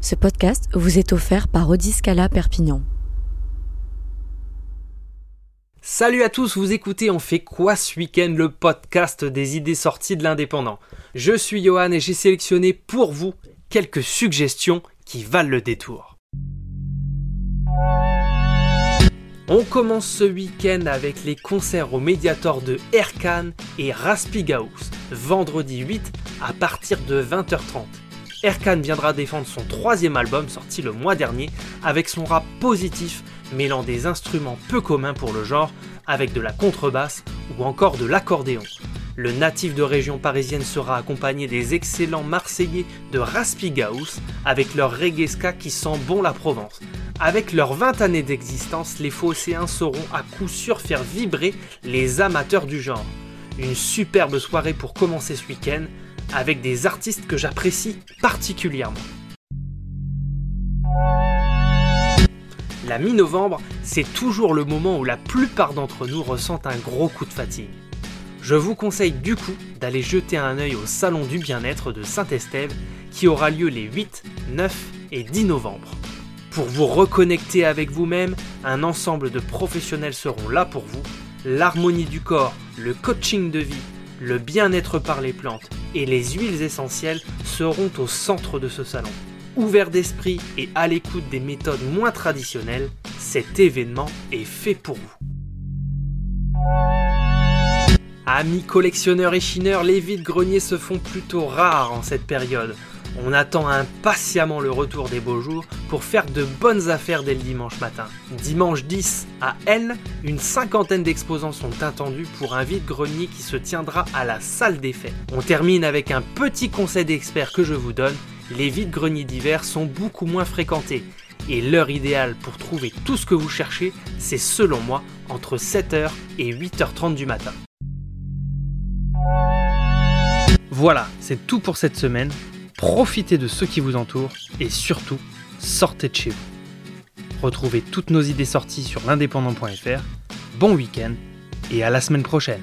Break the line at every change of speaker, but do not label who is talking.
Ce podcast vous est offert par Odiscala Perpignan.
Salut à tous, vous écoutez On fait quoi ce week-end le podcast des idées sorties de l'indépendant. Je suis Johan et j'ai sélectionné pour vous quelques suggestions qui valent le détour. On commence ce week-end avec les concerts au Mediator de Erkan et Raspigaus, vendredi 8 à partir de 20h30. Erkan viendra défendre son troisième album sorti le mois dernier avec son rap positif mêlant des instruments peu communs pour le genre avec de la contrebasse ou encore de l'accordéon. Le natif de région parisienne sera accompagné des excellents Marseillais de Raspigaus avec leur reggae ska qui sent bon la Provence. Avec leurs 20 années d'existence, les Phocéens sauront à coup sûr faire vibrer les amateurs du genre. Une superbe soirée pour commencer ce week-end avec des artistes que j'apprécie particulièrement. La mi-novembre, c'est toujours le moment où la plupart d'entre nous ressentent un gros coup de fatigue. Je vous conseille du coup d'aller jeter un œil au Salon du bien-être de Saint-Estève qui aura lieu les 8, 9 et 10 novembre. Pour vous reconnecter avec vous-même, un ensemble de professionnels seront là pour vous. L'harmonie du corps, le coaching de vie, le bien-être par les plantes et les huiles essentielles seront au centre de ce salon. Ouvert d'esprit et à l'écoute des méthodes moins traditionnelles, cet événement est fait pour vous. Amis collectionneurs et chineurs, les vides-greniers se font plutôt rares en cette période. On attend impatiemment le retour des beaux jours pour faire de bonnes affaires dès le dimanche matin. Dimanche 10 à N, une cinquantaine d'exposants sont attendus pour un vide-grenier qui se tiendra à la salle des fêtes. On termine avec un petit conseil d'expert que je vous donne. Les vides-greniers d'hiver sont beaucoup moins fréquentés. Et l'heure idéale pour trouver tout ce que vous cherchez, c'est selon moi entre 7h et 8h30 du matin. Voilà, c'est tout pour cette semaine profitez de ceux qui vous entourent et surtout, sortez de chez vous. Retrouvez toutes nos idées sorties sur l'indépendant.fr. Bon week-end et à la semaine prochaine.